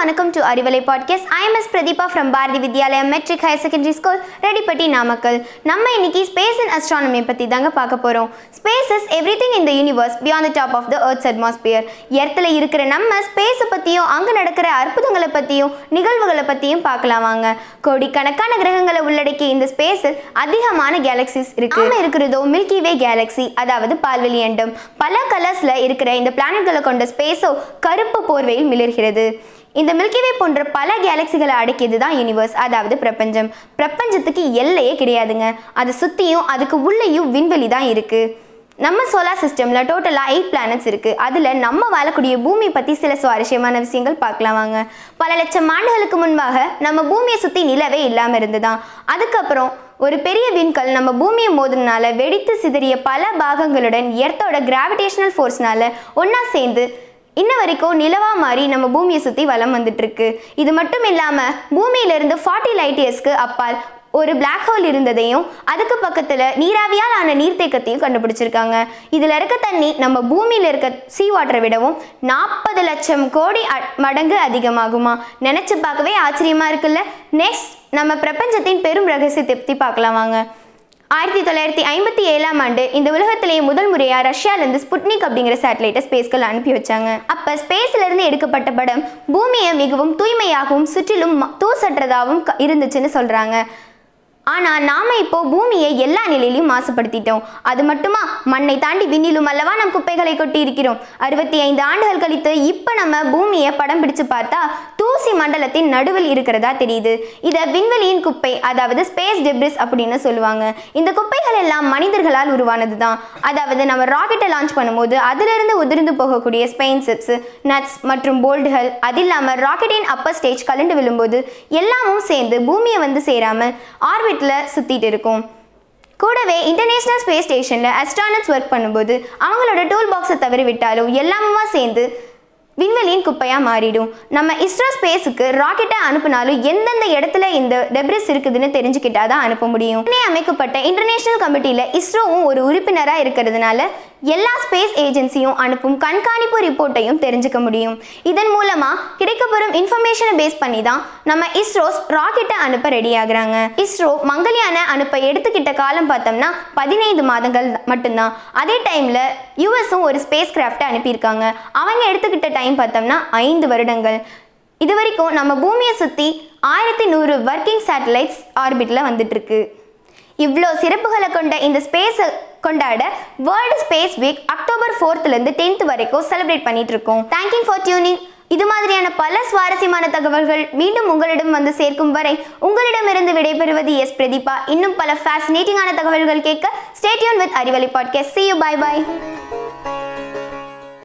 வணக்கம் to Arivalai podcast I'm S Pratheeba from Bharathi Vidyalayam matric higher secondary school Redipatti Namakkal. நம்ம இன்னைக்கு space and astronomy பற்றி தாங்க பார்க்க போகிறோம் ஸ்பேஸ் இஸ் எவ்ரி திங் இந்த universe beyond the top of the earth's atmosphere எர்த்தில் இருக்கிற நம்ம ஸ்பேஸை பற்றியும் அங்கே நடக்கிற அற்புதங்களை பற்றியும் நிகழ்வுகளை பற்றியும் பார்க்கலாம் வாங்க. கோடிக்கணக்கான கிரகங்களை உள்ளடக்கி இந்த ஸ்பேஸில் அதிகமான கேலக்சிஸ் இருக்கு. நாம இருக்கிறதோ மில்கி வே கேலக்ஸி அதாவது பால்வெளி அண்டம் பல கலர்ஸில் இருக்கிற இந்த பிளானட்களை கொண்ட ஸ்பேஸோ கருப்பு போர்வையில் மிளர்கிறது. இந்த மில்கிவே போன்ற பல கேலக்சிகளை அடக்கியது தான் யூனிவர்ஸ் அதாவது பிரபஞ்சம். பிரபஞ்சத்துக்கு எல்லையே கிடையாதுங்க. அதை சுற்றியும் அதுக்கு உள்ளேயும் விண்வெளி தான் இருக்குது நம்ம சோலார் சிஸ்டமில் டோட்டலாக எயிட் பிளானட்ஸ் இருக்குது அதில் நம்ம வாழக்கூடிய பூமி பற்றி சில சுவாரஸ்யமான விஷயங்கள் பார்க்கலாம் வாங்க. பல லட்சம் ஆண்டுகளுக்கு முன்பாக நம்ம பூமியை சுற்றி நிலவே இல்லாமல் இருந்துதான் அதுக்கப்புறம் ஒரு பெரிய விண்கல் நம்ம பூமியை மோதுனால வெடித்து சிதறிய பல பாகங்களுடன் எர்த்தோட கிராவிடேஷனல் ஃபோர்ஸ்னால ஒன்றா சேர்ந்து இன்ன வரைக்கும் நிலவா மாறி நம்ம பூமியை சுற்றி வலம் வந்துட்டுருக்கு. இது மட்டும் இல்லாமல் பூமியிலிருந்து ஃபார்ட்டி லைட் இயர்ஸ்க்கு அப்பால் ஒரு பிளாக் ஹோல் இருந்ததையும் அதுக்கு பக்கத்தில் நீராவியால் ஆன நீர்த்தேக்கத்தையும் கண்டுபிடிச்சிருக்காங்க. இதில் இருக்க தண்ணி நம்ம பூமியில் இருக்க சீ வாட்டரை விடவும் நாற்பது லட்சம் கோடி மடங்கு அதிகமாகுமா? நினச்சி பார்க்கவே ஆச்சரியமாக இருக்குல்ல? நெக்ஸ்ட் நம்ம பிரபஞ்சத்தின் பெரும் ரகசியத்தை பற்றி பார்க்கலாம் வாங்க. ஆயிரத்தி தொள்ளாயிரத்தி ஐம்பத்தி ஏழாம் ஆண்டு இந்த உலகத்திலேயே முதல் முறையாக ரஷ்யாலேருந்து ஸ்புட்னிக் அப்படிங்கிற சேட்டலைட்டை ஸ்பேஸ்கள் அனுப்பி வச்சாங்க. அப்போ ஸ்பேஸ்லேருந்து எடுக்கப்பட்ட படம் பூமியை மிகவும் தூய்மையாகவும் சுற்றிலும் தூசற்றதாகவும் க- இருந்துச்சுன்னு சொல்கிறாங்க ஆனால் நாம இப்போ பூமியை எல்லா நிலையிலும் மாசுபடுத்திட்டோம். அது மட்டுமா? மண்ணை தாண்டி விண்ணிலும் அல்லவா நம் குப்பைகளை கொட்டி இருக்கிறோம் அறுபத்தி ஐந்து ஆண்டுகள் கழித்து இப்போ நம்ம பூமியை படம் பிடிச்சு பார்த்தா தூசி மண்டலத்தின் நடுவில் இருக்கிறதா தெரியுது. இதை விண்வெளியின் குப்பை அதாவது ஸ்பேஸ் டெப்ரிஸ் அப்படின்னு சொல்லுவாங்க. இந்த குப்பைகள் எல்லாம் மனிதர்களால் உருவானது தான் அதாவது நம்ம ராக்கெட்டை லான்ச் பண்ணும்போது அதிலிருந்து உதிர்ந்து போகக்கூடிய ஸ்பெயின் சிப்ஸ் நட்ஸ் மற்றும் போல்டுகள் அது இல்லாமல் ராக்கெட்டின் அப்பர் ஸ்டேஜ் கலண்டு விழும்போது எல்லாமும் சேர்ந்து பூமியை வந்து சேராமல் ஆர்பிட்டில் சுற்றிட்டு இருக்கும். கூடவே இன்டர்நேஷ்னல் ஸ்பேஸ் ஸ்டேஷனில் அஸ்ட்ரானட்ஸ் ஒர்க் பண்ணும்போது அவங்களோட டூல் பாக்ஸை தவறி விட்டாலும் எல்லாமுமா சேர்ந்து விண்வெளியின் குப்பையாக மாறிடும். நம்ம இஸ்ரோ ஸ்பேஸுக்கு ராக்கெட்டை அனுப்புனாலும் எந்தெந்த இடத்துல இந்த டெப்ரிஸ் இருக்குதுன்னு தெரிஞ்சுக்கிட்டா தான் அனுப்ப முடியும். அமைக்கப்பட்ட இன்டர்நேஷனல் கமிட்டியில் இஸ்ரோவும் ஒரு உறுப்பினராக இருக்கிறதுனால எல்லா ஸ்பேஸ் ஏஜென்சியும் அனுப்பும் கண்காணிப்பு ரிப்போர்ட்டையும் தெரிஞ்சுக்க முடியும். இதன் மூலமாக கிடைக்கப்பெறும் இன்ஃபர்மேஷனை பேஸ் பண்ணி தான் நம்ம இஸ்ரோஸ் ராக்கெட்டை அனுப்ப ரெடி ஆகுறாங்க இஸ்ரோ மங்கள்யானை அனுப்ப எடுத்துக்கிட்ட காலம் பார்த்தோம்னா பதினைந்து மாதங்கள் மட்டும்தான். அதே டைமில் யூஎஸும் ஒரு ஸ்பேஸ் கிராஃப்டை அனுப்பியிருக்காங்க. அவங்க எடுத்துக்கிட்ட டைம் பார்த்தோம்னா ஐந்து வருடங்கள். இது வரைக்கும் நம்ம பூமியை சுற்றி ஆயிரத்தி நூறு ஒர்க்கிங் சேட்டலைட்ஸ் ஆர்பிட்டில் வந்துட்டுருக்கு. இவ்வளோ சிறப்புகளை கொண்ட இந்த ஸ்பேஸை கொண்டாட வேர்ல்டு ஸ்பேஸ் வீக் அக்டோபர் ஃபோர்த்லேருந்து டென்த் வரைக்கும் செலிப்ரேட் பண்ணிட்டு இருக்கோம். தேங்க்யூ ஃபார் டியூனிங் இது மாதிரியான பல சுவாரஸ்யமான தகவல்கள் மீண்டும் உங்களிடம் வந்து சேர்க்கும் வரை உங்களிடமிருந்து விடைபெறுவது எஸ். பிரதீபா. இன்னும் பல ஃபேசினேட்டிங்கான தகவல்கள் கேட்க stay tuned with Arivalai podcast see you bye bye